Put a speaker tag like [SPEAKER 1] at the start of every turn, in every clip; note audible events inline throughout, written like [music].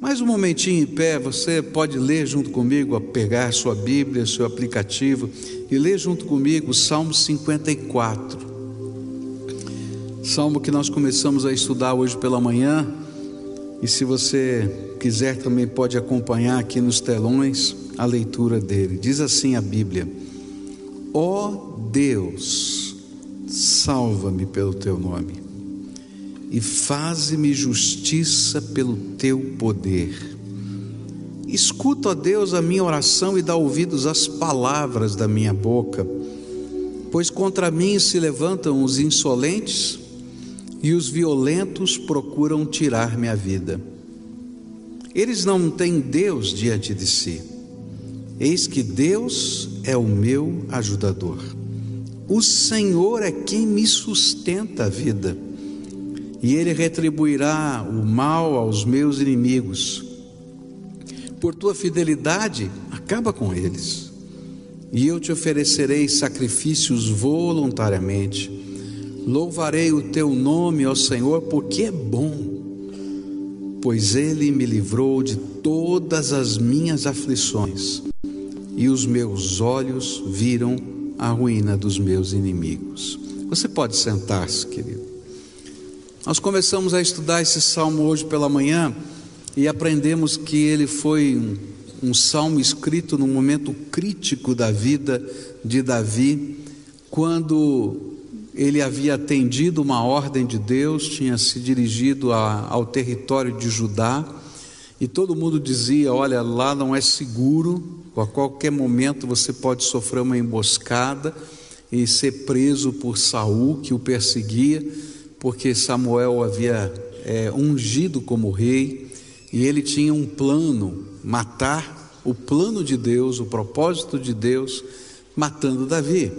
[SPEAKER 1] Mais um momentinho em pé, você pode ler junto comigo, pegar sua Bíblia, seu aplicativo e ler junto comigo o Salmo 54. Salmo que nós começamos a estudar hoje pela manhã. E se você quiser também pode acompanhar aqui nos telões a leitura dele. Diz assim a Bíblia: Ó oh Deus, salva-me pelo teu nome e faze-me justiça pelo teu poder. Escuta, ó Deus, a minha oração e dá ouvidos às palavras da minha boca, pois contra mim se levantam os insolentes e os violentos procuram tirar minha vida. Eles não têm Deus diante de si. Eis que Deus é o meu ajudador. O Senhor é quem me sustenta a vida e ele retribuirá o mal aos meus inimigos. Por tua fidelidade, acaba com eles, e eu te oferecerei sacrifícios voluntariamente. Louvarei o teu nome, ó Senhor, porque é bom, pois ele me livrou de todas as minhas aflições, e os meus olhos viram a ruína dos meus inimigos. Você pode sentar-se, querido. Nós começamos a estudar esse salmo hoje pela manhã e aprendemos que ele foi um, um salmo escrito num momento crítico da vida de Davi, quando ele havia atendido uma ordem de Deus, tinha se dirigido a, ao território de Judá, e todo mundo dizia: Olha, lá não é seguro, a qualquer momento você pode sofrer uma emboscada e ser preso por Saul, que o perseguia porque Samuel havia é, ungido como rei e ele tinha um plano, matar o plano de Deus, o propósito de Deus, matando Davi.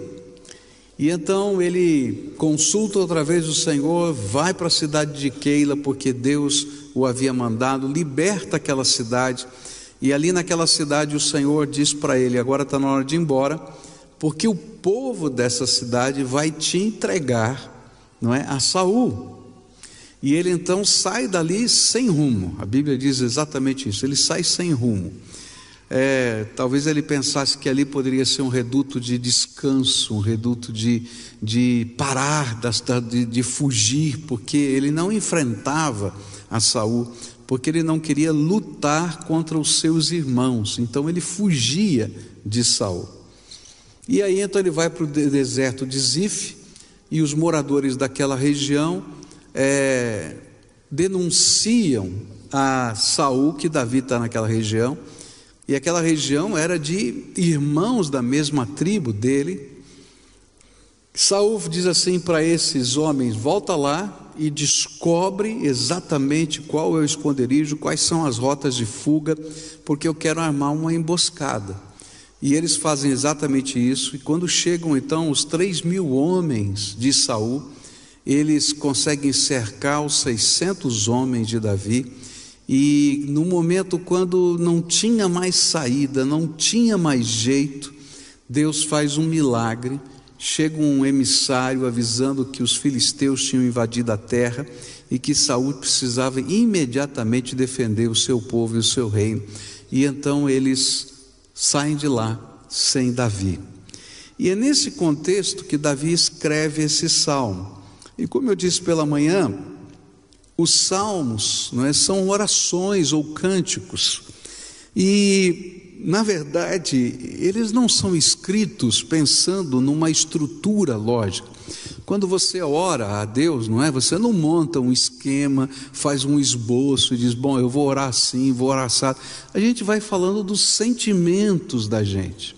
[SPEAKER 1] E então ele consulta outra vez o Senhor, vai para a cidade de Keila, porque Deus o havia mandado, liberta aquela cidade. E ali naquela cidade o Senhor diz para ele: agora está na hora de ir embora, porque o povo dessa cidade vai te entregar não é? A Saul. E ele então sai dali sem rumo. A Bíblia diz exatamente isso. Ele sai sem rumo. É, talvez ele pensasse que ali poderia ser um reduto de descanso, um reduto de, de parar, de, de fugir, porque ele não enfrentava a Saul, porque ele não queria lutar contra os seus irmãos. Então ele fugia de Saul. E aí então ele vai para o deserto de Zif, e os moradores daquela região é, denunciam a Saul que Davi está naquela região, e aquela região era de irmãos da mesma tribo dele. Saul diz assim para esses homens: volta lá e descobre exatamente qual é o esconderijo, quais são as rotas de fuga, porque eu quero armar uma emboscada. E eles fazem exatamente isso. E quando chegam então os três mil homens de Saul, eles conseguem cercar os 600 homens de Davi. E no momento quando não tinha mais saída, não tinha mais jeito, Deus faz um milagre. Chega um emissário avisando que os filisteus tinham invadido a terra e que Saul precisava imediatamente defender o seu povo e o seu reino. E então eles saem de lá sem Davi. E é nesse contexto que Davi escreve esse salmo. E como eu disse pela manhã, os salmos não é, são orações ou cânticos. E na verdade, eles não são escritos pensando numa estrutura lógica. Quando você ora a Deus, não é? Você não monta um esquema, faz um esboço e diz: "Bom, eu vou orar assim, vou orar assim". A gente vai falando dos sentimentos da gente.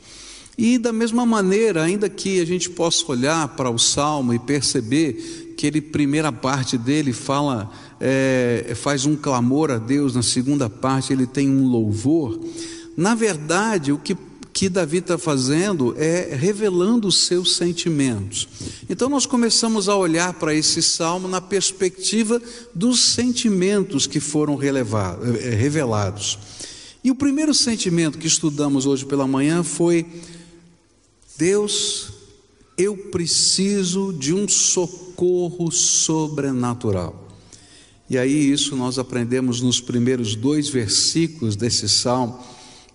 [SPEAKER 1] E da mesma maneira, ainda que a gente possa olhar para o salmo e perceber que ele, primeira parte dele fala, é, faz um clamor a Deus, na segunda parte ele tem um louvor. Na verdade, o que, que Davi está fazendo é revelando os seus sentimentos. Então, nós começamos a olhar para esse salmo na perspectiva dos sentimentos que foram eh, revelados. E o primeiro sentimento que estudamos hoje pela manhã foi: Deus, eu preciso de um socorro sobrenatural. E aí, isso nós aprendemos nos primeiros dois versículos desse salmo,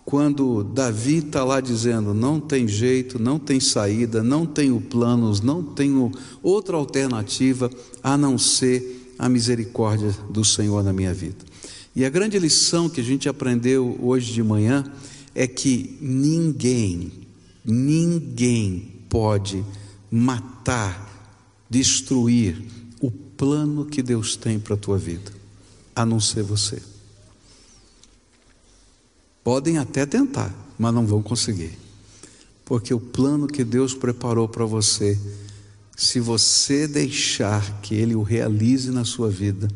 [SPEAKER 1] quando Davi está lá dizendo: Não tem jeito, não tem saída, não tenho planos, não tenho outra alternativa a não ser a misericórdia do Senhor na minha vida. E a grande lição que a gente aprendeu hoje de manhã é que ninguém, ninguém pode matar, destruir o plano que Deus tem para a tua vida, a não ser você. Podem até tentar, mas não vão conseguir, porque o plano que Deus preparou para você, se você deixar que Ele o realize na sua vida,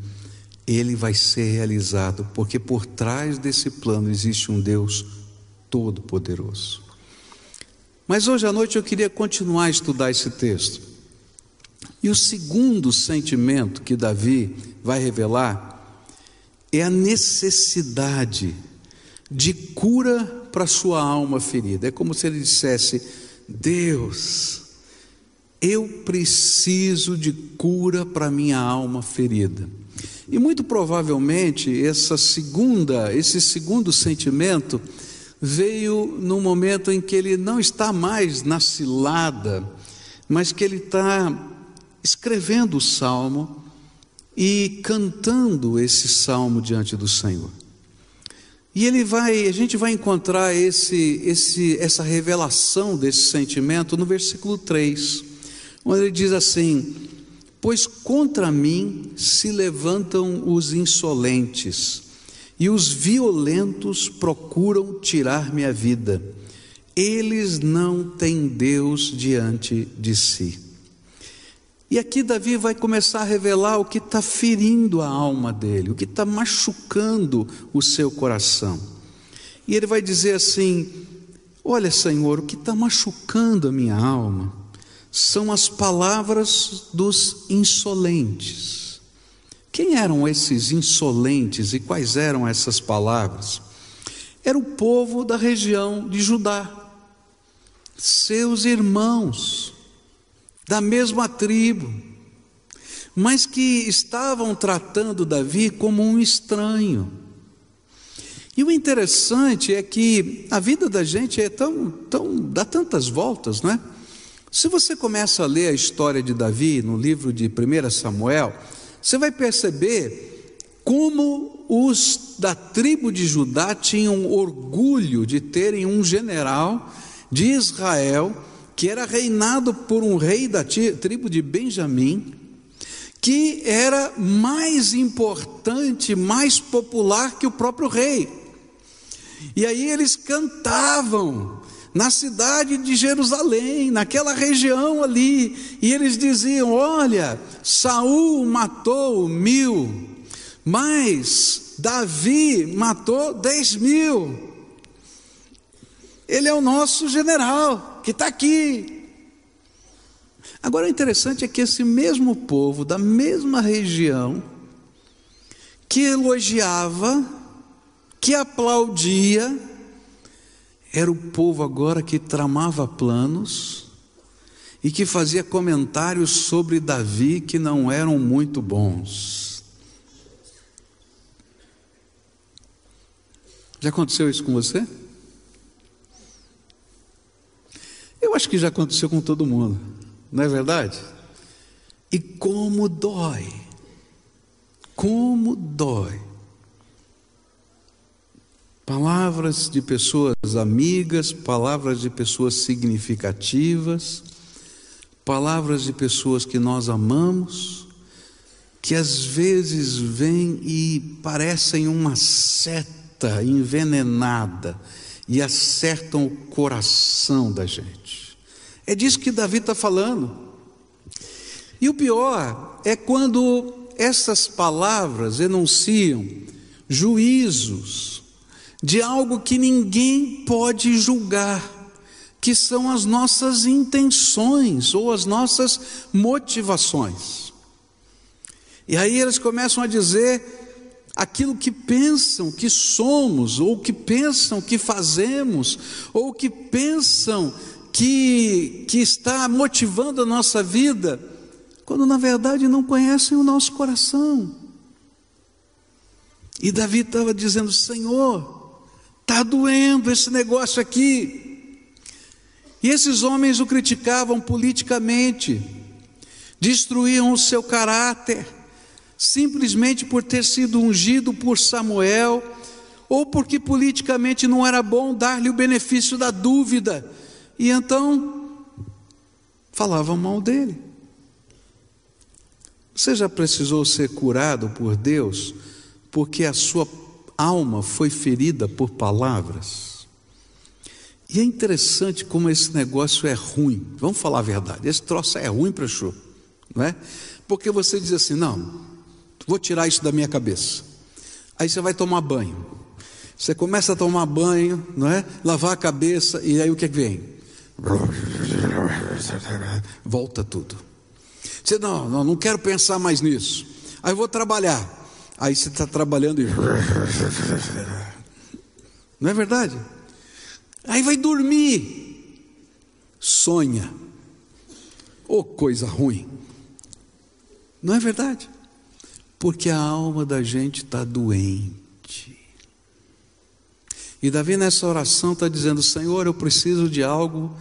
[SPEAKER 1] ele vai ser realizado, porque por trás desse plano existe um Deus todo-poderoso. Mas hoje à noite eu queria continuar a estudar esse texto. E o segundo sentimento que Davi vai revelar é a necessidade de cura para sua alma ferida. É como se ele dissesse: Deus, eu preciso de cura para minha alma ferida. E muito provavelmente essa segunda, esse segundo sentimento veio no momento em que ele não está mais na cilada, mas que ele está escrevendo o salmo e cantando esse salmo diante do Senhor. E ele vai, a gente vai encontrar esse, esse, essa revelação desse sentimento no versículo 3, onde ele diz assim: Pois contra mim se levantam os insolentes, e os violentos procuram tirar minha vida. Eles não têm Deus diante de si. E aqui Davi vai começar a revelar o que está ferindo a alma dele, o que está machucando o seu coração. E ele vai dizer assim: Olha, Senhor, o que está machucando a minha alma são as palavras dos insolentes. Quem eram esses insolentes e quais eram essas palavras? Era o povo da região de Judá, seus irmãos, da mesma tribo, mas que estavam tratando Davi como um estranho. E o interessante é que a vida da gente é tão, tão dá tantas voltas, não é? Se você começa a ler a história de Davi no livro de 1 Samuel, você vai perceber como os da tribo de Judá tinham orgulho de terem um general de Israel que era reinado por um rei da tribo de Benjamim, que era mais importante, mais popular que o próprio rei. E aí eles cantavam na cidade de Jerusalém, naquela região ali, e eles diziam: Olha, Saul matou mil, mas Davi matou dez mil. Ele é o nosso general que está aqui. Agora, o interessante é que esse mesmo povo, da mesma região, que elogiava, que aplaudia, era o povo agora que tramava planos e que fazia comentários sobre Davi que não eram muito bons. Já aconteceu isso com você? Eu acho que já aconteceu com todo mundo, não é verdade? E como dói, como dói Palavras de pessoas amigas, palavras de pessoas significativas, palavras de pessoas que nós amamos, que às vezes vêm e parecem uma seta envenenada e acertam o coração da gente. É disso que Davi está falando. E o pior é quando essas palavras enunciam juízos, de algo que ninguém pode julgar, que são as nossas intenções ou as nossas motivações. E aí eles começam a dizer aquilo que pensam que somos, ou que pensam que fazemos, ou que pensam que, que está motivando a nossa vida, quando na verdade não conhecem o nosso coração. E Davi estava dizendo: Senhor, está doendo esse negócio aqui. E esses homens o criticavam politicamente, destruíam o seu caráter, simplesmente por ter sido ungido por Samuel, ou porque politicamente não era bom dar-lhe o benefício da dúvida, e então falavam mal dele. Você já precisou ser curado por Deus porque a sua alma foi ferida por palavras? E é interessante como esse negócio é ruim. Vamos falar a verdade. Esse troço é ruim para show, não é? Porque você diz assim: não, vou tirar isso da minha cabeça. Aí você vai tomar banho. Você começa a tomar banho, não é? Lavar a cabeça e aí o que, é que vem? Volta tudo. Você, não, não, não quero pensar mais nisso. Aí eu vou trabalhar. Aí você está trabalhando e. Não é verdade? Aí vai dormir. Sonha. Oh, coisa ruim. Não é verdade? Porque a alma da gente está doente. E Davi nessa oração está dizendo: Senhor, eu preciso de algo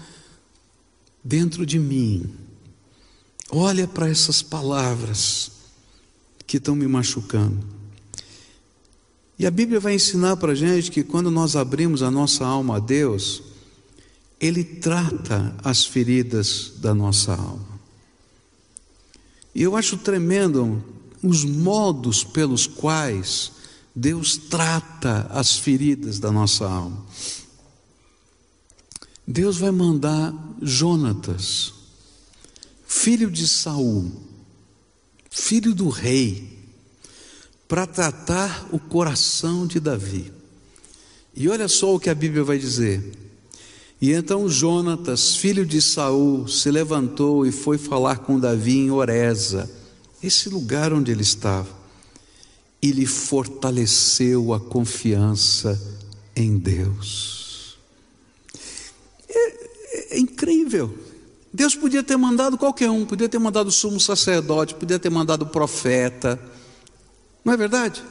[SPEAKER 1] dentro de mim Olha para essas palavras que estão me machucando. E a Bíblia vai ensinar para a gente que quando nós abrimos a nossa alma a Deus, Ele trata as feridas da nossa alma. E eu acho tremendo os modos pelos quais Deus trata as feridas da nossa alma. Deus vai mandar Jonatas, filho de Saul, filho do rei, para tratar o coração de Davi. E olha só o que a Bíblia vai dizer. E então Jonatas, filho de Saul, se levantou e foi falar com Davi em Oreza, esse lugar onde ele estava, e lhe fortaleceu a confiança em Deus. É, é incrível. Deus podia ter mandado qualquer um, podia ter mandado o sumo sacerdote, podia ter mandado o profeta, não é verdade?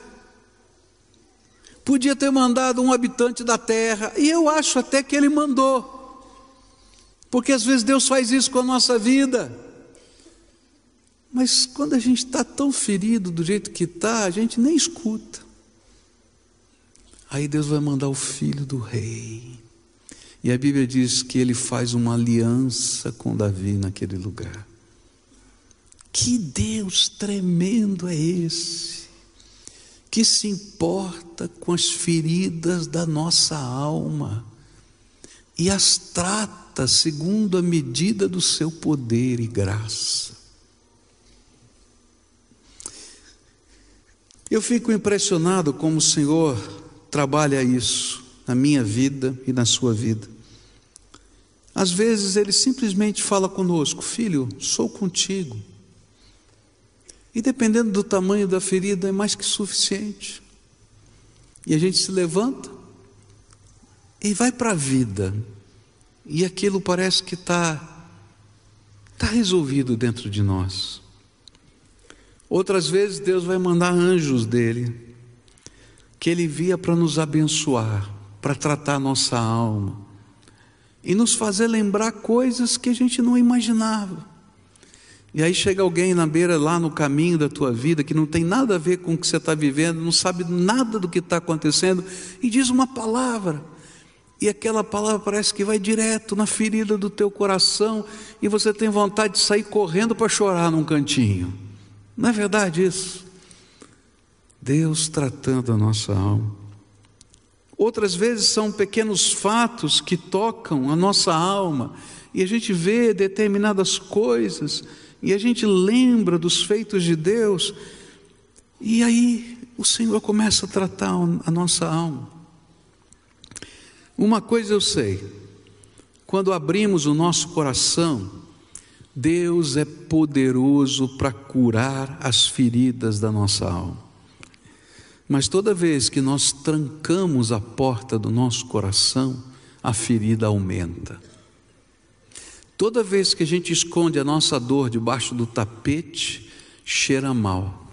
[SPEAKER 1] Podia ter mandado um habitante da terra, e eu acho até que ele mandou, porque às vezes Deus faz isso com a nossa vida, mas quando a gente está tão ferido do jeito que está, a gente nem escuta. Aí Deus vai mandar o filho do rei. E a Bíblia diz que ele faz uma aliança com Davi naquele lugar. Que Deus tremendo é esse, que se importa com as feridas da nossa alma e as trata segundo a medida do seu poder e graça. Eu fico impressionado como o Senhor trabalha isso na minha vida e na sua vida. Às vezes ele simplesmente fala conosco: Filho, sou contigo. E dependendo do tamanho da ferida, é mais que suficiente. E a gente se levanta e vai para a vida. E aquilo parece que está tá resolvido dentro de nós. Outras vezes Deus vai mandar anjos dele, que ele envia para nos abençoar, para tratar nossa alma e nos fazer lembrar coisas que a gente não imaginava. E aí chega alguém na beira, lá no caminho da tua vida, que não tem nada a ver com o que você está vivendo, não sabe nada do que está acontecendo, e diz uma palavra. E aquela palavra parece que vai direto na ferida do teu coração, e você tem vontade de sair correndo para chorar num cantinho. Não é verdade isso? Deus tratando a nossa alma. Outras vezes são pequenos fatos que tocam a nossa alma e a gente vê determinadas coisas e a gente lembra dos feitos de Deus e aí o Senhor começa a tratar a nossa alma. Uma coisa eu sei, quando abrimos o nosso coração, Deus é poderoso para curar as feridas da nossa alma. Mas toda vez que nós trancamos a porta do nosso coração, a ferida aumenta. Toda vez que a gente esconde a nossa dor debaixo do tapete, cheira mal.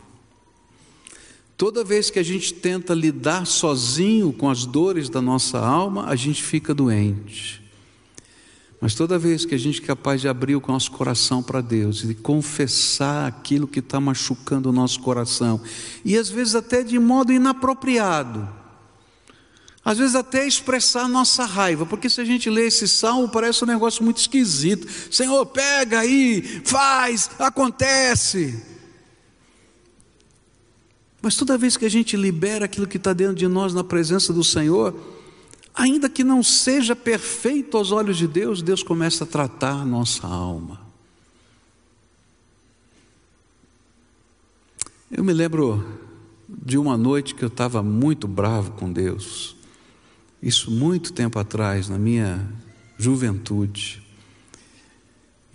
[SPEAKER 1] Toda vez que a gente tenta lidar sozinho com as dores da nossa alma, a gente fica doente. Mas toda vez que a gente é capaz de abrir o nosso coração para Deus e confessar aquilo que está machucando o nosso coração, e às vezes até de modo inapropriado, às vezes até expressar nossa raiva, porque se a gente lê esse salmo parece um negócio muito esquisito. Senhor, pega aí, faz, acontece. Mas toda vez que a gente libera aquilo que está dentro de nós na presença do Senhor, ainda que não seja perfeito aos olhos de Deus, Deus começa a tratar nossa alma. Eu me lembro de uma noite que eu estava muito bravo com Deus, isso muito tempo atrás, na minha juventude,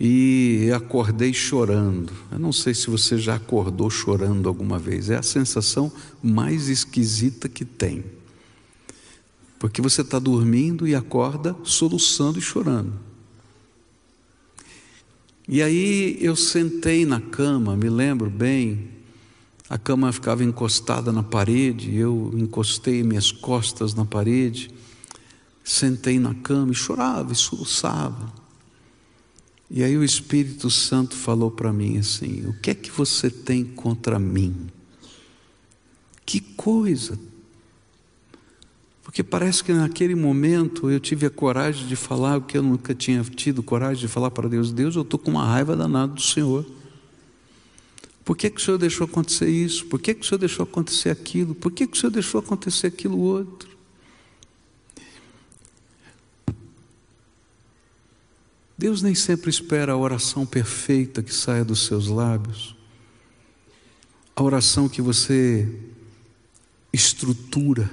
[SPEAKER 1] e acordei chorando. Eu não sei se você já acordou chorando alguma vez, é a sensação mais esquisita que tem. Porque você está dormindo e acorda soluçando e chorando. E aí eu sentei na cama, me lembro bem, a cama ficava encostada na parede, eu encostei minhas costas na parede, sentei na cama e chorava e soluçava. E aí o Espírito Santo falou para mim assim: O que é que você tem contra mim? Que coisa porque parece que naquele momento eu tive a coragem de falar o que eu nunca tinha tido coragem de falar para Deus: Deus, eu estou com uma raiva danada do Senhor. Por que, que o Senhor deixou acontecer isso? Por que, que o Senhor deixou acontecer aquilo? Por que, que o Senhor deixou acontecer aquilo outro? Deus nem sempre espera a oração perfeita que saia dos seus lábios, a oração que você estrutura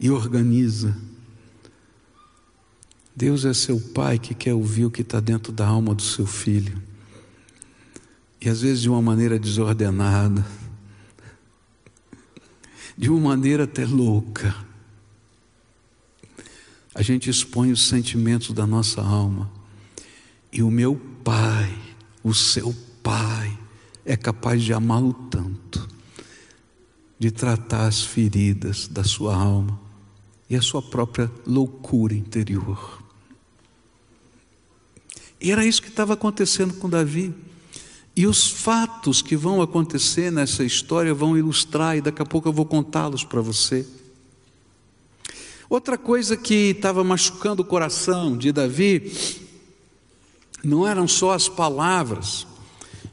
[SPEAKER 1] e organiza. Deus é seu pai que quer ouvir o que está dentro da alma do seu filho. E às vezes de uma maneira desordenada, de uma maneira até louca. A gente expõe os sentimentos da nossa alma. E o meu pai, o seu pai, é capaz de amá-lo tanto, de tratar as feridas da sua alma e a sua própria loucura interior. E era isso que estava acontecendo com Davi. E os fatos que vão acontecer nessa história vão ilustrar, e daqui a pouco eu vou contá-los para você. Outra coisa que estava machucando o coração de Davi não eram só as palavras,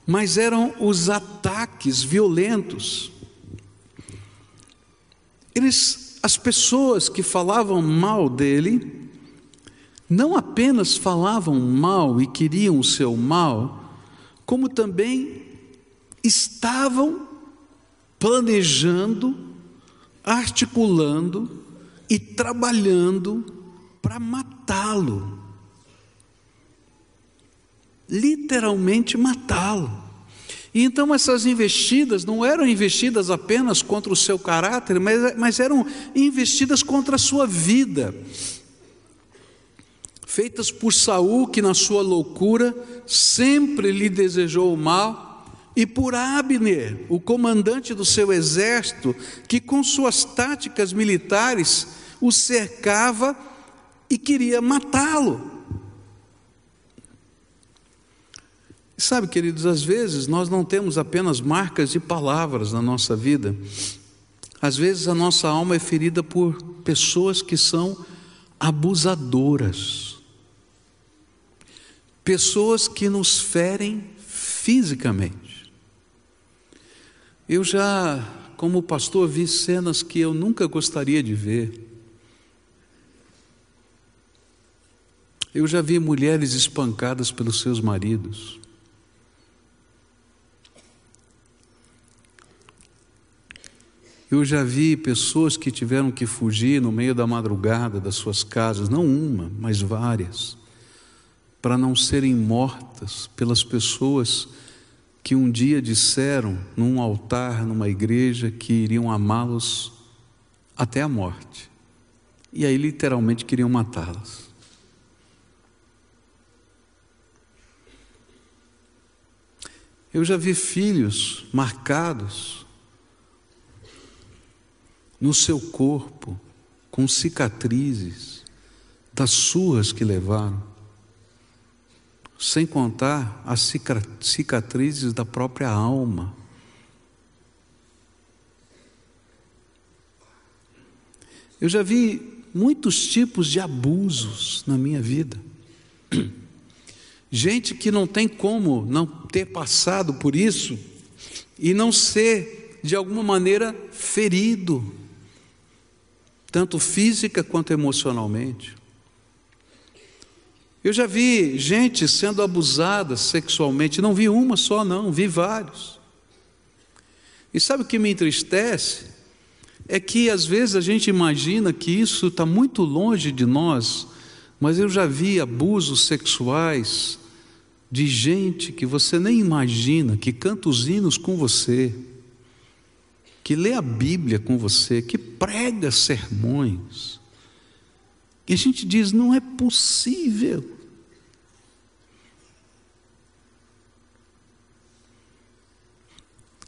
[SPEAKER 1] mas eram os ataques violentos. Eles as pessoas que falavam mal dele, não apenas falavam mal e queriam o seu mal, como também estavam planejando, articulando e trabalhando para matá-lo. Literalmente matá-lo. E então essas investidas não eram investidas apenas contra o seu caráter, mas, mas eram investidas contra a sua vida. Feitas por Saul, que na sua loucura sempre lhe desejou o mal, e por Abner, o comandante do seu exército, que com suas táticas militares o cercava e queria matá-lo. Sabe, queridos, às vezes nós não temos apenas marcas de palavras na nossa vida. Às vezes a nossa alma é ferida por pessoas que são abusadoras. Pessoas que nos ferem fisicamente. Eu já, como pastor, vi cenas que eu nunca gostaria de ver. Eu já vi mulheres espancadas pelos seus maridos. Eu já vi pessoas que tiveram que fugir no meio da madrugada das suas casas, não uma, mas várias, para não serem mortas pelas pessoas que um dia disseram num altar, numa igreja, que iriam amá-los até a morte. E aí, literalmente, queriam matá-las. Eu já vi filhos marcados no seu corpo, com cicatrizes das suas que levaram, sem contar as cicatrizes da própria alma. Eu já vi muitos tipos de abusos na minha vida. Gente que não tem como não ter passado por isso e não ser, de alguma maneira, ferido, tanto física quanto emocionalmente. Eu já vi gente sendo abusada sexualmente, não vi uma só, não, vi vários. E sabe o que me entristece? É que às vezes a gente imagina que isso está muito longe de nós, mas eu já vi abusos sexuais de gente que você nem imagina, que canta os hinos com você, que lê a Bíblia com você, que prega sermões. E a gente diz: não é possível.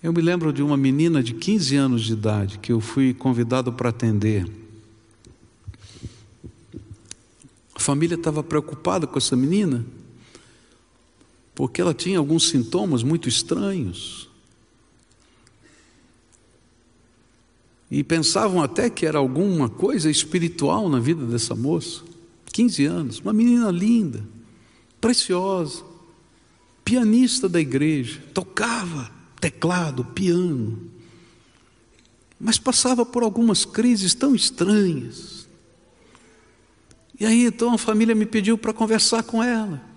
[SPEAKER 1] Eu me lembro de uma menina de 15 anos de idade que eu fui convidado para atender. A família estava preocupada com essa menina, porque ela tinha alguns sintomas muito estranhos. E pensavam até que era alguma coisa espiritual na vida dessa moça. 15 anos, uma menina linda, preciosa, pianista da igreja, tocava teclado, piano. Mas passava por algumas crises tão estranhas. E aí então a família me pediu para conversar com ela.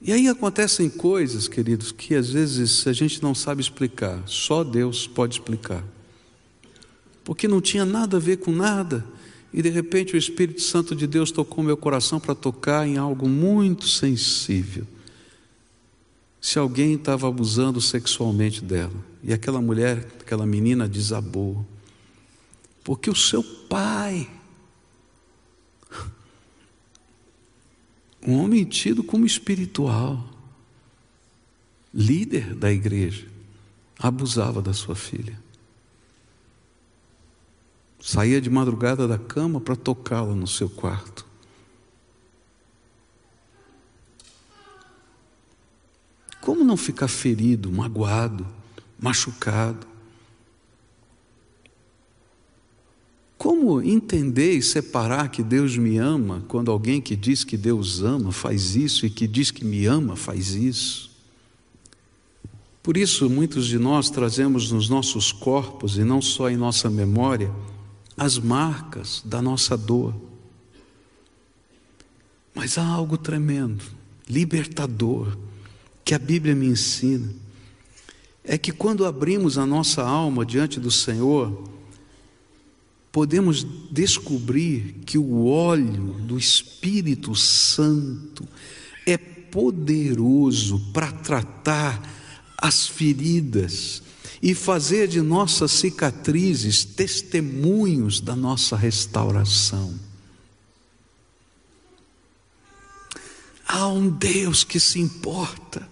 [SPEAKER 1] E aí acontecem coisas, queridos, que às vezes a gente não sabe explicar, só Deus pode explicar. Porque não tinha nada a ver com nada, e de repente o Espírito Santo de Deus tocou meu coração para tocar em algo muito sensível se alguém estava abusando sexualmente dela. E aquela mulher, aquela menina desabou. Porque o seu pai, um homem tido como espiritual, líder da igreja, abusava da sua filha. Saía de madrugada da cama para tocá-la no seu quarto. Como não ficar ferido, magoado, machucado? Como entender e separar que Deus me ama quando alguém que diz que Deus ama faz isso e que diz que me ama faz isso? Por isso, muitos de nós trazemos nos nossos corpos e não só em nossa memória as marcas da nossa dor. Mas há algo tremendo, libertador, que a Bíblia me ensina é que quando abrimos a nossa alma diante do Senhor, podemos descobrir que o óleo do Espírito Santo é poderoso para tratar as feridas e fazer de nossas cicatrizes testemunhos da nossa restauração. Há um Deus que se importa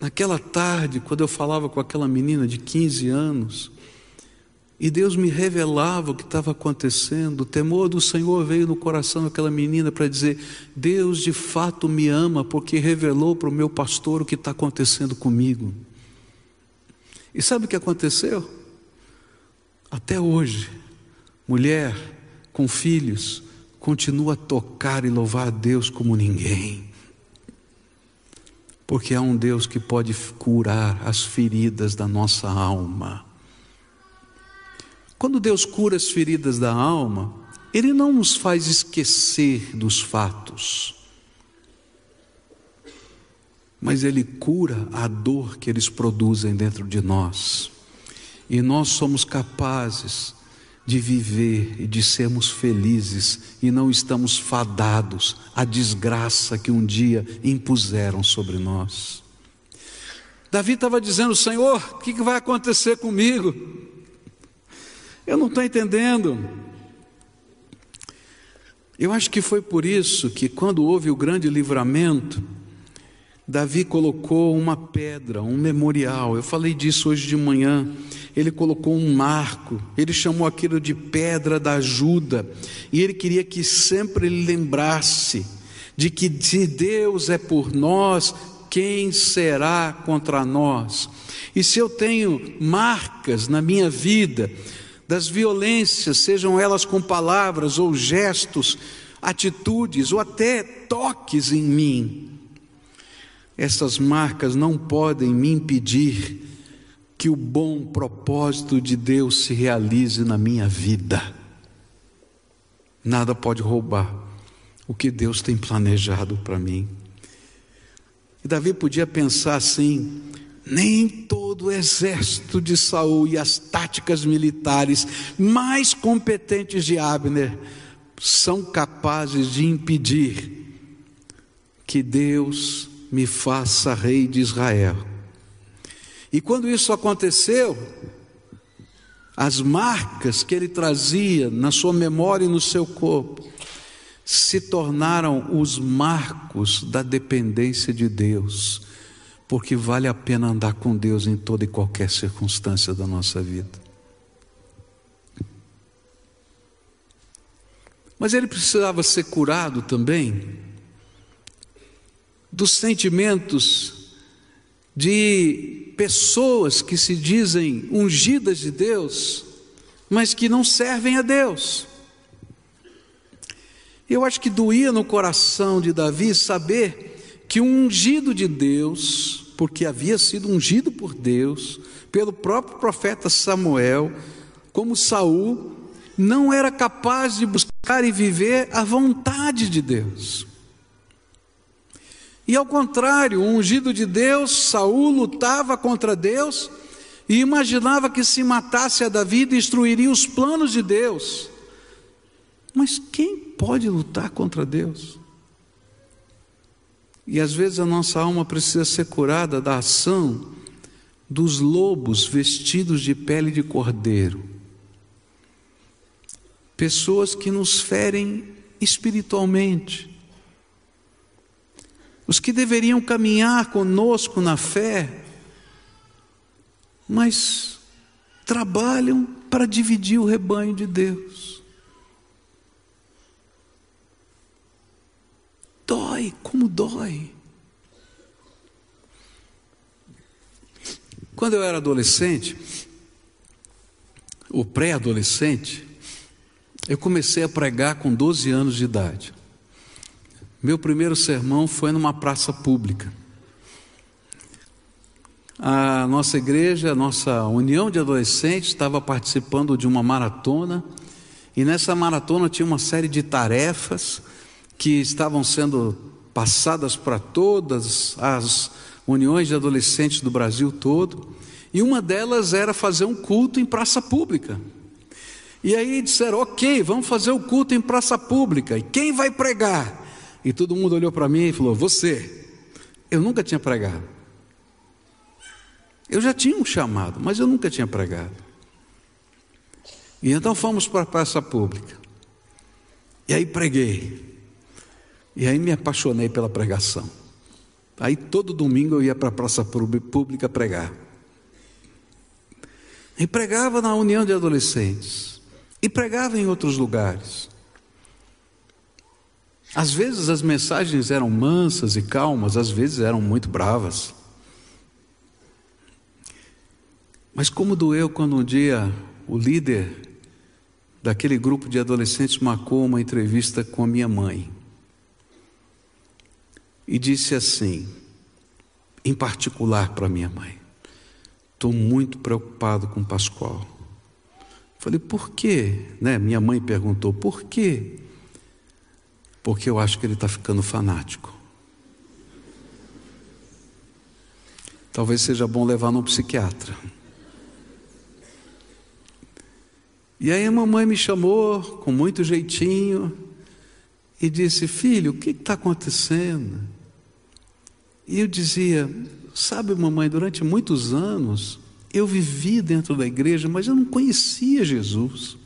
[SPEAKER 1] Naquela tarde, quando eu falava com aquela menina de 15 anos, e Deus me revelava o que estava acontecendo, o temor do Senhor veio no coração daquela menina para dizer: Deus de fato me ama, porque revelou para o meu pastor o que está acontecendo comigo. E sabe o que aconteceu? Até hoje, mulher com filhos, continua a tocar e louvar a Deus como ninguém porque há um Deus que pode curar as feridas da nossa alma. Quando Deus cura as feridas da alma, Ele não nos faz esquecer dos fatos, mas Ele cura a dor que eles produzem dentro de nós, e nós somos capazes de viver e de sermos felizes e não estamos fadados à desgraça que um dia impuseram sobre nós. Davi estava dizendo: Senhor, o que vai acontecer comigo? Eu não estou entendendo. Eu acho que foi por isso que, quando houve o grande livramento, Davi colocou uma pedra, um memorial. Eu falei disso hoje de manhã. Ele colocou um marco, ele chamou aquilo de pedra da ajuda, e ele queria que sempre ele lembrasse de que se Deus é por nós, quem será contra nós? E se eu tenho marcas na minha vida das violências, sejam elas com palavras ou gestos, atitudes ou até toques em mim, essas marcas não podem me impedir que o bom propósito de Deus se realize na minha vida. Nada pode roubar o que Deus tem planejado para mim. E Davi podia pensar assim: nem todo o exército de Saul e as táticas militares mais competentes de Abner são capazes de impedir que Deus me faça rei de Israel. E quando isso aconteceu, as marcas que ele trazia na sua memória e no seu corpo se tornaram os marcos da dependência de Deus, porque vale a pena andar com Deus em toda e qualquer circunstância da nossa vida. Mas ele precisava ser curado também dos sentimentos de pessoas que se dizem ungidas de Deus, mas que não servem a Deus. Eu acho que doía no coração de Davi saber que um ungido de Deus, porque havia sido ungido por Deus, pelo próprio profeta Samuel, como Saul, não era capaz de buscar e viver a vontade de Deus. E ao contrário, o ungido de Deus, Saul lutava contra Deus e imaginava que se matasse a Davi destruiria os planos de Deus. Mas quem pode lutar contra Deus? E às vezes a nossa alma precisa ser curada da ação dos lobos vestidos de pele de cordeiro. Pessoas que nos ferem espiritualmente, os que deveriam caminhar conosco na fé, mas trabalham para dividir o rebanho de Deus. Dói, como dói. Quando eu era adolescente, ou pré-adolescente, eu comecei a pregar com 12 anos de idade. Meu primeiro sermão foi numa praça pública. A nossa igreja, a nossa união de adolescentes estava participando de uma maratona, e nessa maratona tinha uma série de tarefas que estavam sendo passadas para todas as uniões de adolescentes do Brasil todo, e uma delas era fazer um culto em praça pública. E aí disseram: ok, vamos fazer o culto em praça pública, e quem vai pregar? E todo mundo olhou para mim e falou: Você. Eu nunca tinha pregado. Eu já tinha um chamado, mas eu nunca tinha pregado. E então fomos para a praça pública. E aí preguei. E aí me apaixonei pela pregação. Aí todo domingo eu ia para a praça pública pregar. E pregava na união de adolescentes. E pregava em outros lugares. Às vezes as mensagens eram mansas e calmas, às vezes eram muito bravas. Mas como doeu quando um dia o líder daquele grupo de adolescentes marcou uma entrevista com a minha mãe e disse assim, em particular para minha mãe: Estou muito preocupado com Pascoal. Falei, por quê? Né? Minha mãe perguntou, por quê? porque eu acho que ele está ficando fanático. Talvez seja bom levar no psiquiatra. E aí a mamãe me chamou com muito jeitinho e disse: Filho, o que está acontecendo? E eu dizia: Sabe, mamãe, durante muitos anos eu vivi dentro da igreja, mas eu não conhecia Jesus.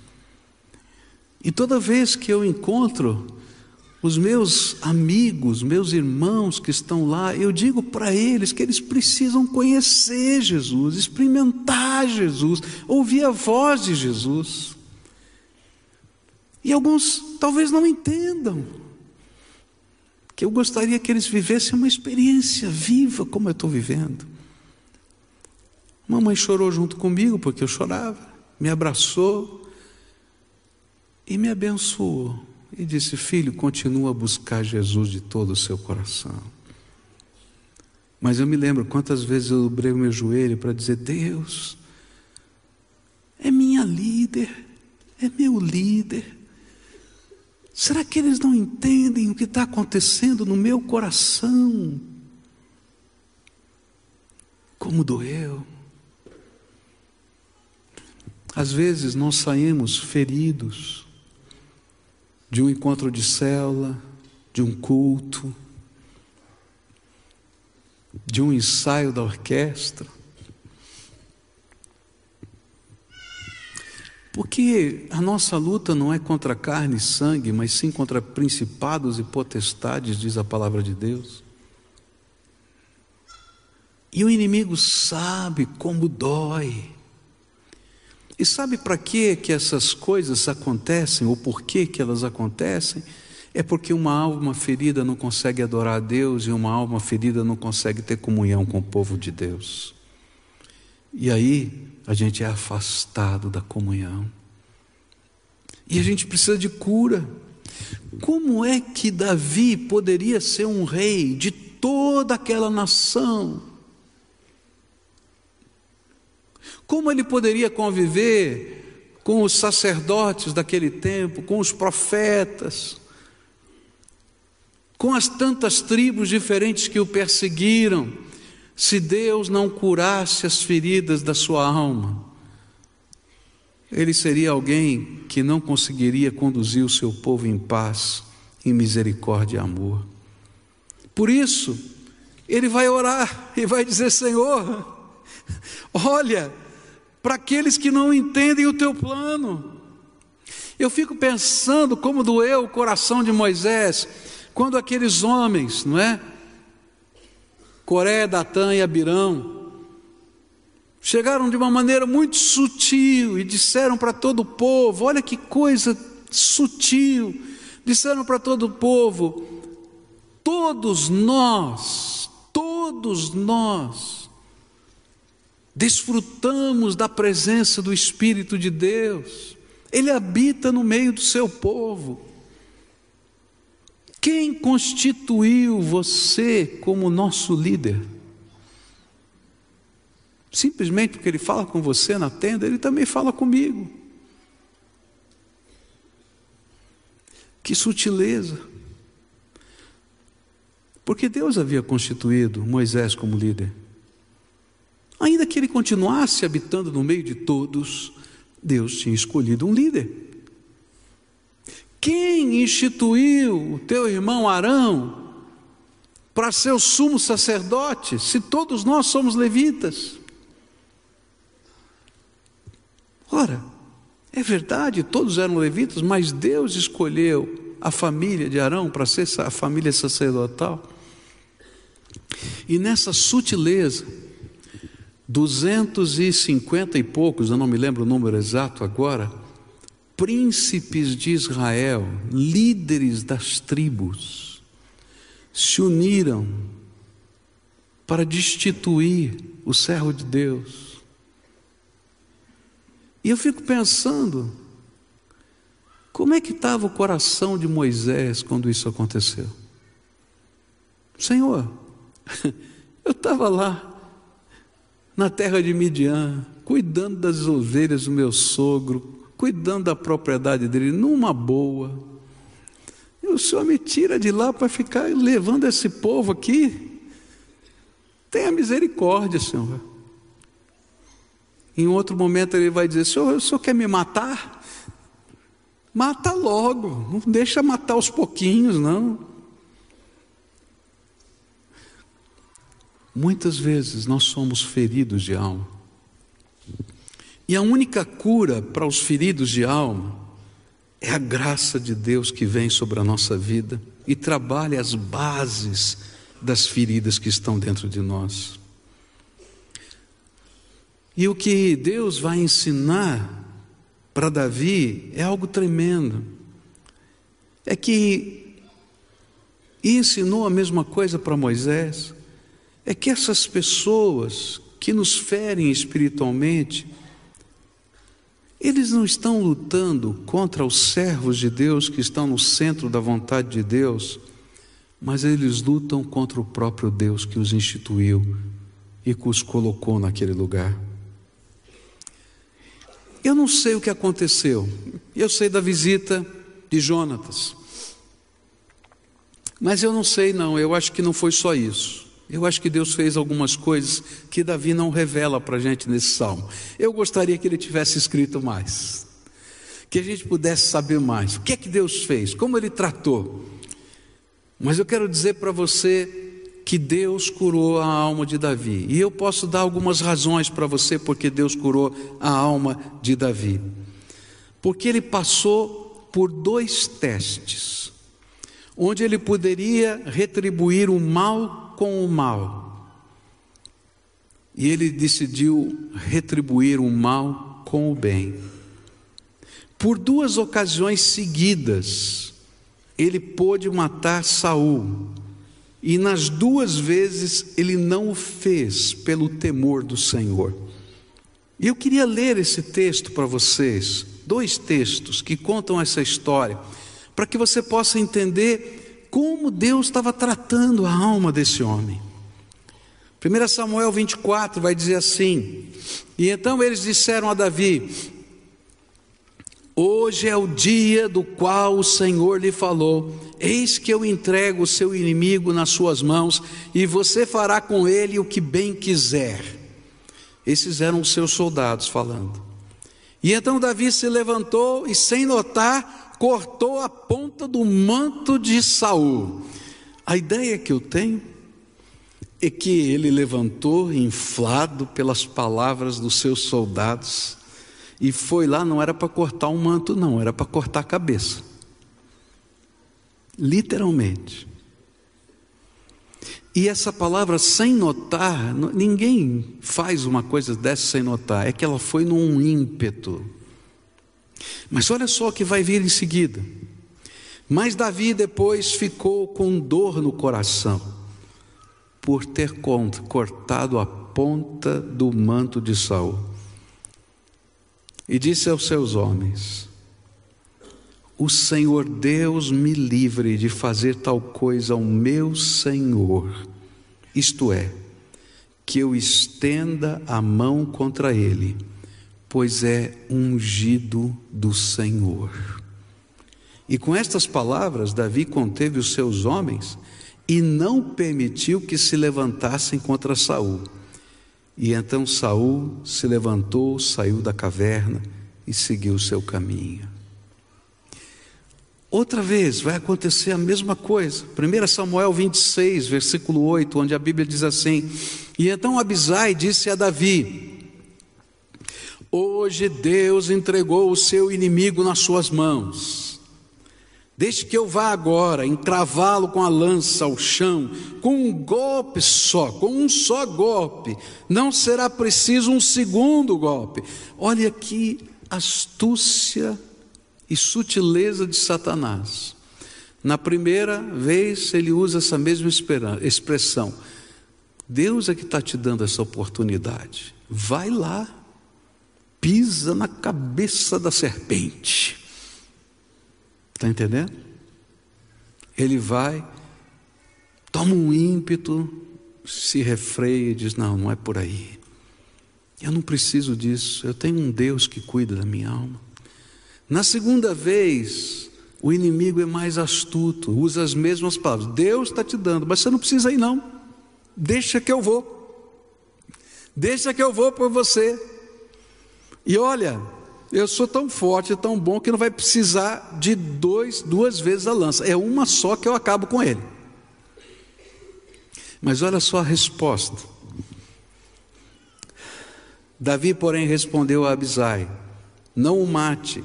[SPEAKER 1] E toda vez que eu encontro os meus amigos, meus irmãos que estão lá, eu digo para eles que eles precisam conhecer Jesus, experimentar Jesus, ouvir a voz de Jesus. E alguns talvez não entendam eu gostaria que eles vivessem uma experiência viva como eu estou vivendo. Mamãe chorou junto comigo porque eu chorava, me abraçou e me abençoou. E disse: Filho, continua a buscar Jesus de todo o seu coração. Mas eu me lembro quantas vezes eu dobrei o meu joelho para dizer: Deus, é minha líder, é meu líder. Será que eles não entendem o que está acontecendo no meu coração? Como doeu. Às vezes nós saímos feridos de um encontro de célula, de um culto, de um ensaio da orquestra. Porque a nossa luta não é contra carne e sangue, mas sim contra principados e potestades, diz a palavra de Deus. E o inimigo sabe como dói. E sabe para que que essas coisas acontecem ou por que que elas acontecem? É porque uma alma ferida não consegue adorar a Deus e uma alma ferida não consegue ter comunhão com o povo de Deus. E aí a gente é afastado da comunhão. E a gente precisa de cura. Como é que Davi poderia ser um rei de toda aquela nação? Como ele poderia conviver com os sacerdotes daquele tempo, com os profetas, com as tantas tribos diferentes que o perseguiram? Se Deus não curasse as feridas da sua alma, ele seria alguém que não conseguiria conduzir o seu povo em paz, em misericórdia e amor. Por isso, ele vai orar e vai dizer: Senhor, olha para aqueles que não entendem o teu plano. Eu fico pensando como doeu o coração de Moisés quando aqueles homens, não é? Coré, Datã e Abirão, chegaram de uma maneira muito sutil e disseram para todo o povo: olha que coisa sutil, disseram para todo o povo: todos nós, todos nós, desfrutamos da presença do Espírito de Deus, Ele habita no meio do seu povo. Quem constituiu você como nosso líder? Simplesmente porque ele fala com você na tenda, ele também fala comigo. Que sutileza. Porque Deus havia constituído Moisés como líder. Ainda que ele continuasse habitando no meio de todos, Deus tinha escolhido um líder. Quem instituiu o teu irmão Arão para ser o sumo sacerdote, se todos nós somos levitas? Ora, é verdade, todos eram levitas, mas Deus escolheu a família de Arão para ser a família sacerdotal. E nessa sutileza, duzentos e cinquenta e poucos, eu não me lembro o número exato agora, príncipes de Israel, líderes das tribos, se uniram para destituir o servo de Deus. E eu fico pensando, como é que estava o coração de Moisés quando isso aconteceu? Senhor, [laughs] eu estava lá, na terra de Midian, cuidando das ovelhas do meu sogro, cuidando da propriedade dele numa boa. E o Senhor me tira de lá para ficar levando esse povo aqui. Tenha misericórdia, Senhor. Em outro momento ele vai dizer: Senhor, o Senhor quer me matar? Mata logo, não deixa matar aos pouquinhos, não. Muitas vezes nós somos feridos de alma. E a única cura para os feridos de alma é a graça de Deus que vem sobre a nossa vida. e trabalha as bases das feridas que estão dentro de nós. E o que Deus vai ensinar para Davi é algo tremendo. É que e ensinou a mesma coisa para Moisés. É que essas pessoas que nos ferem espiritualmente, eles não estão lutando contra os servos de Deus que estão no centro da vontade de Deus, mas eles lutam contra o próprio Deus que os instituiu e que os colocou naquele lugar. Eu não sei o que aconteceu, eu sei da visita de Jonatas, mas eu não sei, não, eu acho que não foi só isso. Eu acho que Deus fez algumas coisas que Davi não revela para a gente nesse salmo. Eu gostaria que ele tivesse escrito mais, que a gente pudesse saber mais. O que é que Deus fez? Como ele tratou? Mas eu quero dizer para você que Deus curou a alma de Davi. E eu posso dar algumas razões para você porque Deus curou a alma de Davi. Porque ele passou por dois testes, onde ele poderia retribuir o mal com o mal. E ele decidiu retribuir o mal com o bem. Por duas ocasiões seguidas, ele pôde matar Saul. E nas duas vezes ele não o fez pelo temor do Senhor. E eu queria ler esse texto para vocês, dois textos que contam essa história, para que você possa entender como Deus estava tratando a alma desse homem. 1 Samuel 24 vai dizer assim: E então eles disseram a Davi: Hoje é o dia do qual o Senhor lhe falou: Eis que eu entrego o seu inimigo nas suas mãos, e você fará com ele o que bem quiser. Esses eram os seus soldados falando. E então Davi se levantou e, sem notar, cortou a ponta do manto de Saul. A ideia que eu tenho é que ele levantou, inflado pelas palavras dos seus soldados, e foi lá, não era para cortar um manto, não, era para cortar a cabeça. Literalmente. E essa palavra sem notar, ninguém faz uma coisa dessa sem notar, é que ela foi num ímpeto. Mas olha só o que vai vir em seguida. Mas Davi depois ficou com dor no coração, por ter cortado a ponta do manto de Saul. E disse aos seus homens: O Senhor Deus me livre de fazer tal coisa ao meu Senhor, isto é, que eu estenda a mão contra ele pois é ungido do Senhor. E com estas palavras, Davi conteve os seus homens e não permitiu que se levantassem contra Saul. E então Saul se levantou, saiu da caverna e seguiu seu caminho. Outra vez vai acontecer a mesma coisa. 1 Samuel 26, versículo 8, onde a Bíblia diz assim: E então Abisai disse a Davi: Hoje Deus entregou o seu inimigo nas suas mãos. Deixe que eu vá agora encravá-lo com a lança ao chão, com um golpe só, com um só golpe. Não será preciso um segundo golpe. Olha que astúcia e sutileza de Satanás. Na primeira vez ele usa essa mesma expressão. Deus é que está te dando essa oportunidade. Vai lá pisa na cabeça da serpente. Está entendendo? Ele vai, toma um ímpeto, se refreia e diz: Não, não é por aí. Eu não preciso disso. Eu tenho um Deus que cuida da minha alma. Na segunda vez, o inimigo é mais astuto, usa as mesmas palavras. Deus está te dando, mas você não precisa ir, não. Deixa que eu vou. Deixa que eu vou por você. E olha, eu sou tão forte, tão bom que não vai precisar de dois, duas vezes a lança. É uma só que eu acabo com ele. Mas olha só a resposta. Davi, porém, respondeu a Abisai: Não o mate,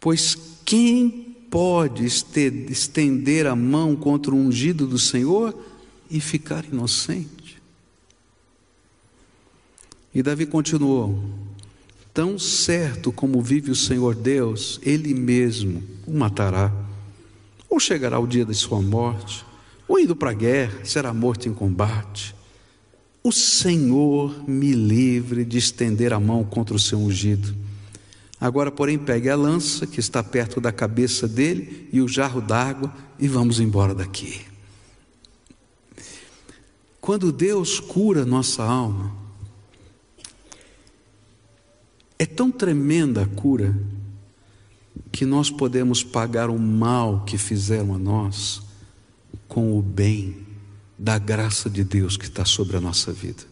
[SPEAKER 1] pois quem pode estender a mão contra o ungido do Senhor e ficar inocente. E Davi continuou: Tão certo como vive o Senhor Deus, Ele mesmo o matará. Ou chegará o dia de sua morte, ou indo para a guerra, será morto em combate. O Senhor me livre de estender a mão contra o seu ungido. Agora, porém, pegue a lança que está perto da cabeça dele e o jarro d'água e vamos embora daqui. Quando Deus cura nossa alma, é tão tremenda a cura que nós podemos pagar o mal que fizeram a nós com o bem da graça de Deus que está sobre a nossa vida.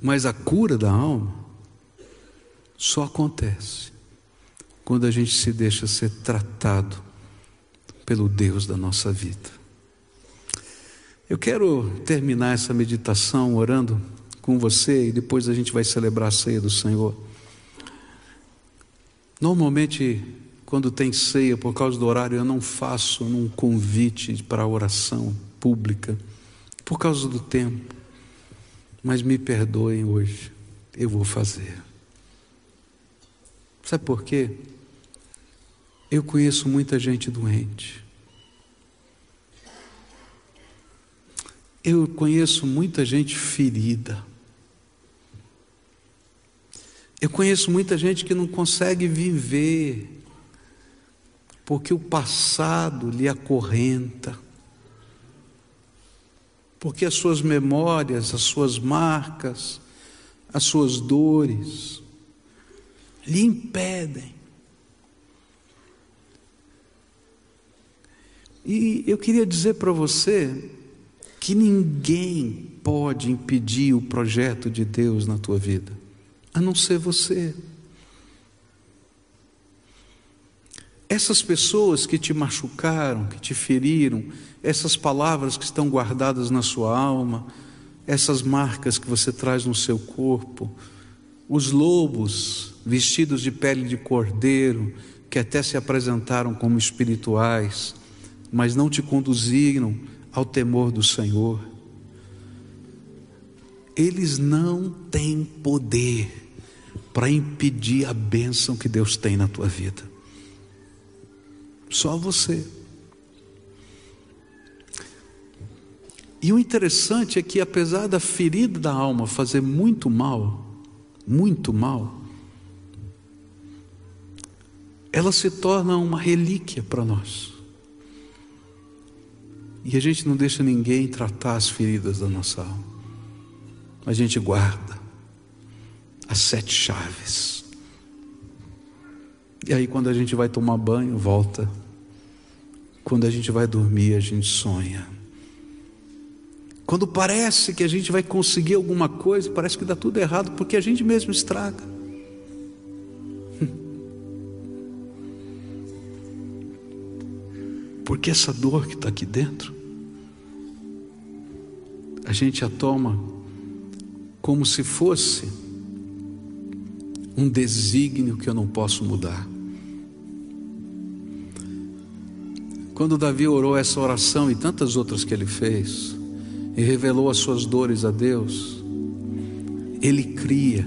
[SPEAKER 1] Mas a cura da alma só acontece quando a gente se deixa ser tratado pelo Deus da nossa vida. Eu quero terminar essa meditação orando com você e depois a gente vai celebrar a ceia do Senhor. Normalmente, quando tem ceia, por causa do horário, eu não faço um convite para oração pública, por causa do tempo. Mas me perdoem hoje, eu vou fazer. Sabe por quê? Eu conheço muita gente doente. Eu conheço muita gente ferida. Eu conheço muita gente que não consegue viver, porque o passado lhe acorrenta, porque as suas memórias, as suas marcas, as suas dores, lhe impedem. E eu queria dizer para você que ninguém pode impedir o projeto de Deus na tua vida, a não ser você. Essas pessoas que te machucaram, que te feriram, essas palavras que estão guardadas na sua alma, essas marcas que você traz no seu corpo, os lobos vestidos de pele de cordeiro, que até se apresentaram como espirituais, mas não te conduziram ao temor do Senhor. Eles não têm poder para impedir a bênção que Deus tem na tua vida. Só você. E o interessante é que, apesar da ferida da alma fazer muito mal, muito mal, ela se torna uma relíquia para nós. E a gente não deixa ninguém tratar as feridas da nossa alma. A gente guarda as sete chaves. E aí, quando a gente vai tomar banho, volta. Quando a gente vai dormir, a gente sonha. Quando parece que a gente vai conseguir alguma coisa, parece que dá tudo errado, porque a gente mesmo estraga. [laughs] Porque essa dor que está aqui dentro, a gente a toma como se fosse um desígnio que eu não posso mudar. Quando Davi orou essa oração e tantas outras que ele fez, e revelou as suas dores a Deus, ele cria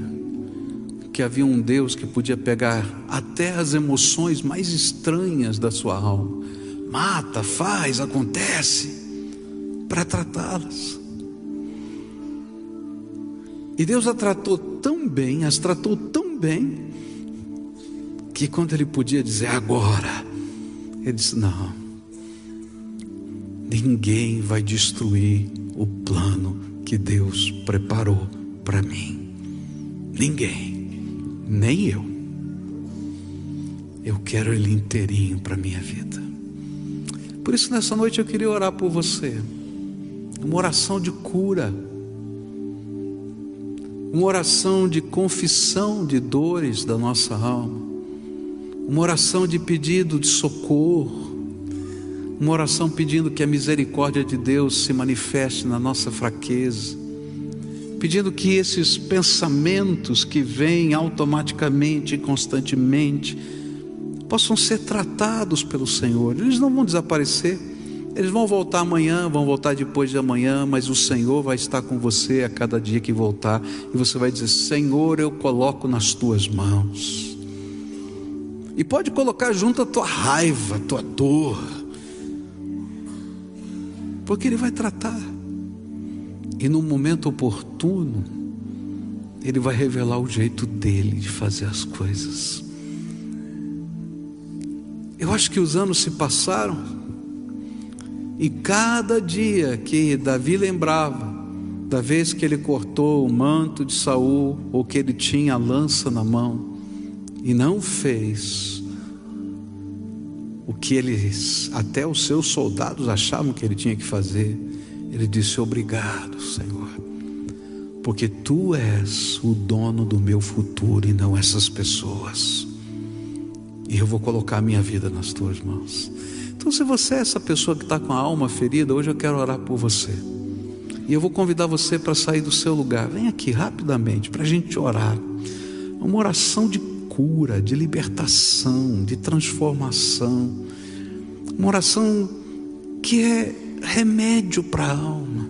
[SPEAKER 1] que havia um Deus que podia pegar até as emoções mais estranhas da sua alma mata, faz, acontece, para tratá-las. E Deus a tratou tão bem, as tratou tão bem, que quando ele podia dizer agora, ele disse: Não, ninguém vai destruir o plano que Deus preparou para mim. Ninguém, nem eu. Eu quero ele inteirinho para minha vida. Por isso, nessa noite eu queria orar por você. Uma oração de cura. Uma oração de confissão de dores da nossa alma. Uma oração de pedido de socorro. Uma oração pedindo que a misericórdia de Deus se manifeste na nossa fraqueza. Pedindo que esses pensamentos que vêm automaticamente e constantemente possam ser tratados pelo Senhor. Eles não vão desaparecer. Eles vão voltar amanhã, vão voltar depois de amanhã, mas o Senhor vai estar com você a cada dia que voltar, e você vai dizer: Senhor, eu coloco nas tuas mãos. E pode colocar junto a tua raiva, a tua dor, porque Ele vai tratar, e no momento oportuno, Ele vai revelar o jeito dele de fazer as coisas. Eu acho que os anos se passaram, e cada dia que Davi lembrava da vez que ele cortou o manto de Saul ou que ele tinha a lança na mão e não fez o que eles, até os seus soldados achavam que ele tinha que fazer, ele disse: Obrigado, Senhor, porque tu és o dono do meu futuro e não essas pessoas, e eu vou colocar a minha vida nas tuas mãos. Então, se você é essa pessoa que está com a alma ferida, hoje eu quero orar por você. E eu vou convidar você para sair do seu lugar. Vem aqui rapidamente para a gente orar. Uma oração de cura, de libertação, de transformação. Uma oração que é remédio para a alma.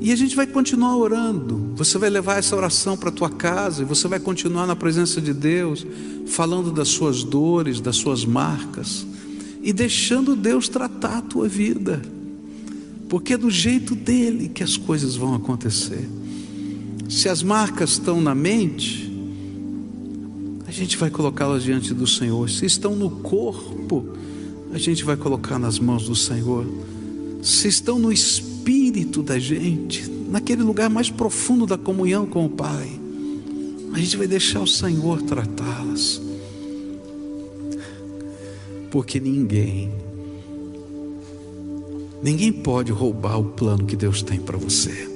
[SPEAKER 1] E a gente vai continuar orando. Você vai levar essa oração para a tua casa e você vai continuar na presença de Deus, falando das suas dores, das suas marcas e deixando Deus tratar a tua vida, porque é do jeito dele que as coisas vão acontecer. Se as marcas estão na mente, a gente vai colocá-las diante do Senhor. Se estão no corpo, a gente vai colocar nas mãos do Senhor. Se estão no espírito da gente, naquele lugar mais profundo da comunhão com o Pai, a gente vai deixar o Senhor tratá-las porque ninguém, ninguém pode roubar o plano que Deus tem para você.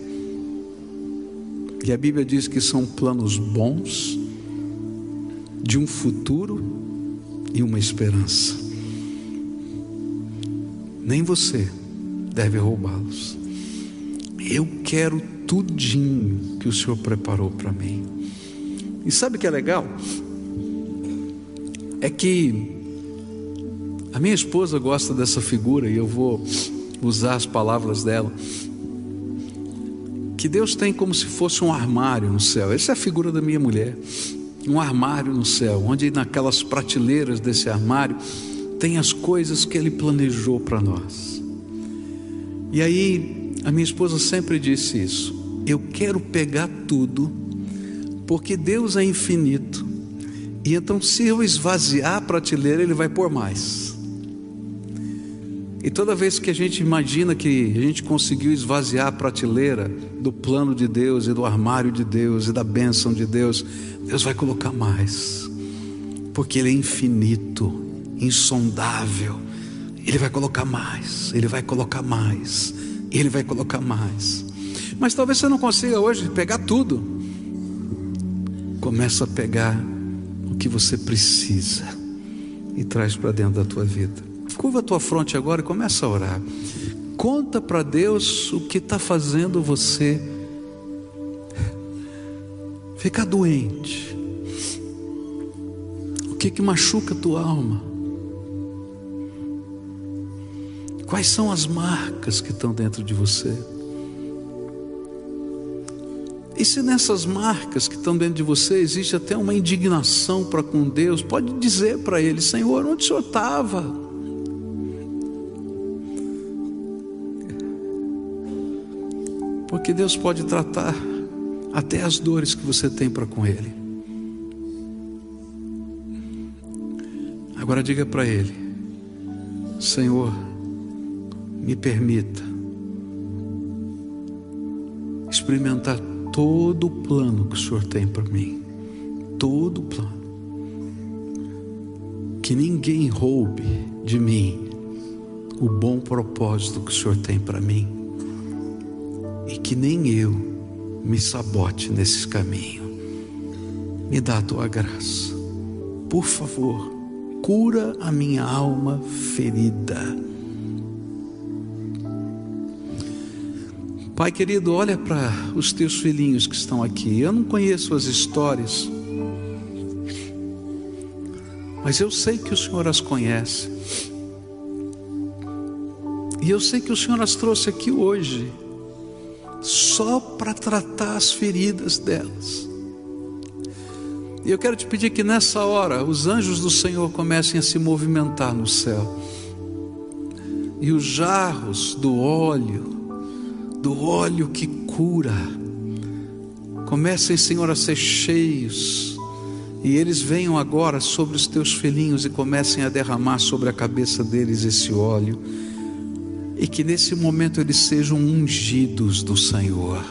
[SPEAKER 1] E a Bíblia diz que são planos bons, de um futuro e uma esperança. Nem você deve roubá-los. Eu quero tudinho que o Senhor preparou para mim. E sabe o que é legal? É que a minha esposa gosta dessa figura e eu vou usar as palavras dela. Que Deus tem como se fosse um armário no céu. Essa é a figura da minha mulher. Um armário no céu, onde naquelas prateleiras desse armário tem as coisas que Ele planejou para nós. E aí, a minha esposa sempre disse isso. Eu quero pegar tudo, porque Deus é infinito. E então, se eu esvaziar a prateleira, Ele vai pôr mais. E toda vez que a gente imagina que a gente conseguiu esvaziar a prateleira do plano de Deus e do armário de Deus e da bênção de Deus, Deus vai colocar mais, porque Ele é infinito, insondável. Ele vai colocar mais, Ele vai colocar mais, Ele vai colocar mais. Mas talvez você não consiga hoje pegar tudo. Começa a pegar o que você precisa e traz para dentro da tua vida. Curva a tua fronte agora e começa a orar. Conta para Deus o que está fazendo você ficar doente. O que que machuca a tua alma? Quais são as marcas que estão dentro de você? E se nessas marcas que estão dentro de você existe até uma indignação para com Deus, pode dizer para Ele: Senhor, onde o Senhor estava? Porque Deus pode tratar até as dores que você tem para com Ele. Agora diga para Ele: Senhor, me permita experimentar todo o plano que o Senhor tem para mim. Todo o plano. Que ninguém roube de mim o bom propósito que o Senhor tem para mim que nem eu me sabote nesse caminho. Me dá a tua graça, por favor, cura a minha alma ferida. Pai querido, olha para os teus filhinhos que estão aqui. Eu não conheço as histórias, mas eu sei que o Senhor as conhece. E eu sei que o Senhor as trouxe aqui hoje, só para tratar as feridas delas. E eu quero te pedir que nessa hora os anjos do Senhor comecem a se movimentar no céu. E os jarros do óleo, do óleo que cura, comecem, Senhor, a ser cheios e eles venham agora sobre os teus filhinhos e comecem a derramar sobre a cabeça deles esse óleo, e que nesse momento eles sejam ungidos do Senhor,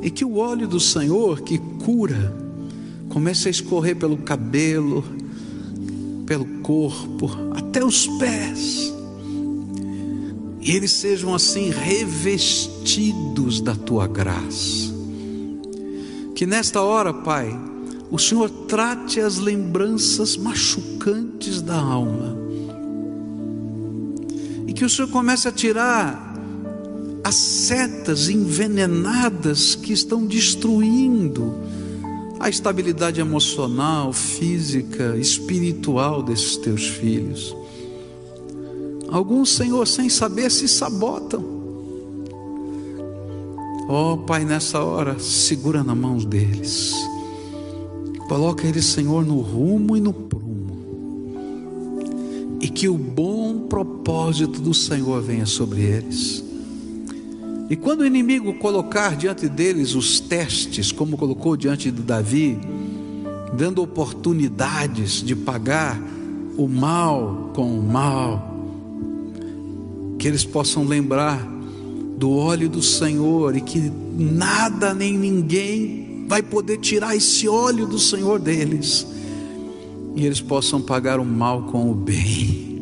[SPEAKER 1] e que o óleo do Senhor que cura comece a escorrer pelo cabelo, pelo corpo, até os pés, e eles sejam assim revestidos da tua graça. Que nesta hora, Pai, o Senhor trate as lembranças machucantes da alma. Que o Senhor comece a tirar as setas envenenadas que estão destruindo a estabilidade emocional, física, espiritual desses teus filhos. Alguns, Senhor, sem saber, se sabotam. Ó oh, Pai, nessa hora, segura na mão deles. Coloca eles, Senhor, no rumo e no. E que o bom propósito do Senhor venha sobre eles. E quando o inimigo colocar diante deles os testes, como colocou diante de Davi, dando oportunidades de pagar o mal com o mal, que eles possam lembrar do óleo do Senhor e que nada nem ninguém vai poder tirar esse óleo do Senhor deles. E eles possam pagar o mal com o bem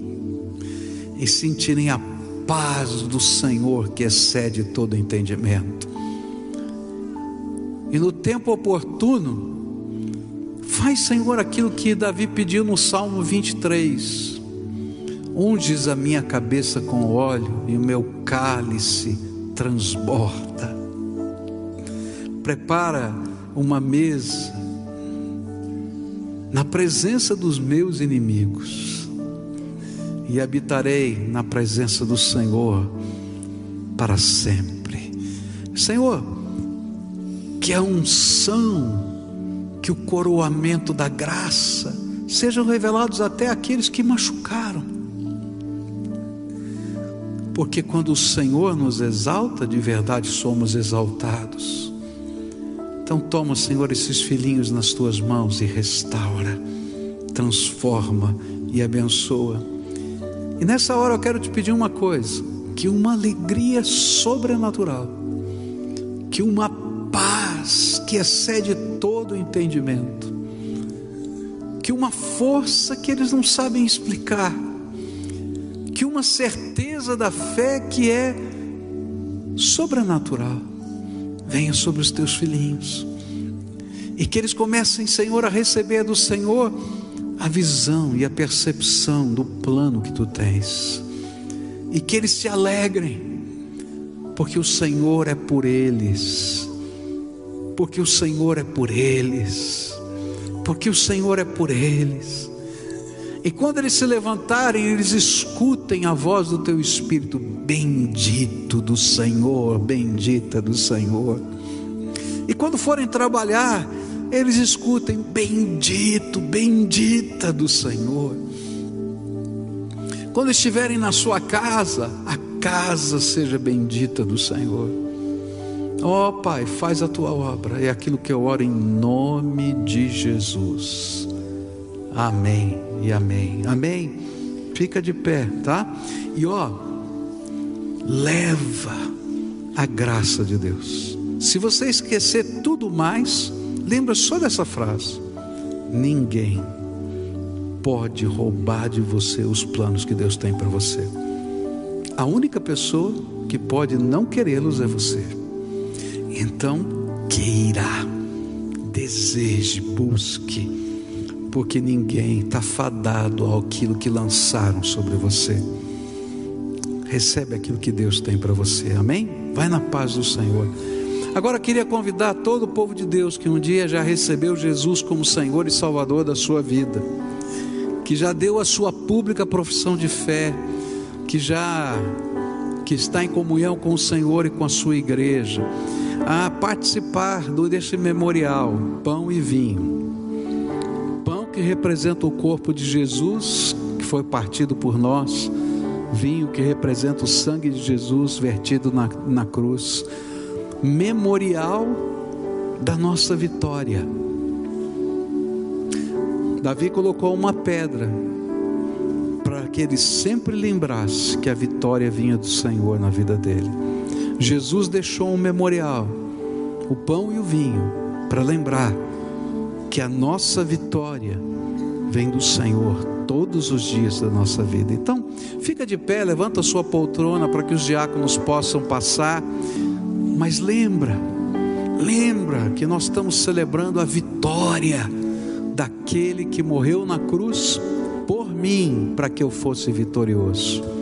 [SPEAKER 1] e sentirem a paz do Senhor que excede todo entendimento. E no tempo oportuno, faz, Senhor, aquilo que Davi pediu no Salmo 23. Unges a minha cabeça com óleo e o meu cálice transborda. Prepara uma mesa na presença dos meus inimigos e habitarei na presença do Senhor para sempre. Senhor, que a unção, que o coroamento da graça sejam revelados até aqueles que machucaram porque quando o Senhor nos exalta, de verdade somos exaltados. Então, toma, Senhor, esses filhinhos nas tuas mãos e restaura, transforma e abençoa. E nessa hora eu quero te pedir uma coisa: que uma alegria sobrenatural, que uma paz que excede todo o entendimento, que uma força que eles não sabem explicar, que uma certeza da fé que é sobrenatural venha sobre os teus filhinhos. E que eles comecem, Senhor, a receber do Senhor a visão e a percepção do plano que tu tens. E que eles se alegrem, porque o Senhor é por eles, porque o Senhor é por eles, porque o Senhor é por eles. E quando eles se levantarem, eles escutem a voz do teu Espírito, bendito do Senhor, bendita do Senhor. E quando forem trabalhar, eles escutem, bendito, bendita do Senhor. Quando estiverem na sua casa, a casa seja bendita do Senhor. Ó oh, Pai, faz a tua obra, é aquilo que eu oro em nome de Jesus. Amém e amém. Amém. Fica de pé, tá? E ó, leva a graça de Deus. Se você esquecer tudo mais, lembra só dessa frase: ninguém pode roubar de você os planos que Deus tem para você. A única pessoa que pode não querê-los é você. Então, queira, deseje, busque porque ninguém está fadado àquilo que lançaram sobre você. Recebe aquilo que Deus tem para você, amém? Vai na paz do Senhor. Agora queria convidar todo o povo de Deus que um dia já recebeu Jesus como Senhor e Salvador da sua vida, que já deu a sua pública profissão de fé, que já que está em comunhão com o Senhor e com a sua igreja, a participar desse memorial, pão e vinho. Que representa o corpo de Jesus, que foi partido por nós, vinho que representa o sangue de Jesus vertido na, na cruz memorial da nossa vitória. Davi colocou uma pedra para que ele sempre lembrasse que a vitória vinha do Senhor na vida dele. Jesus deixou um memorial, o pão e o vinho, para lembrar que a nossa vitória vem do Senhor todos os dias da nossa vida. Então, fica de pé, levanta a sua poltrona para que os diáconos possam passar. Mas lembra, lembra que nós estamos celebrando a vitória daquele que morreu na cruz por mim, para que eu fosse vitorioso.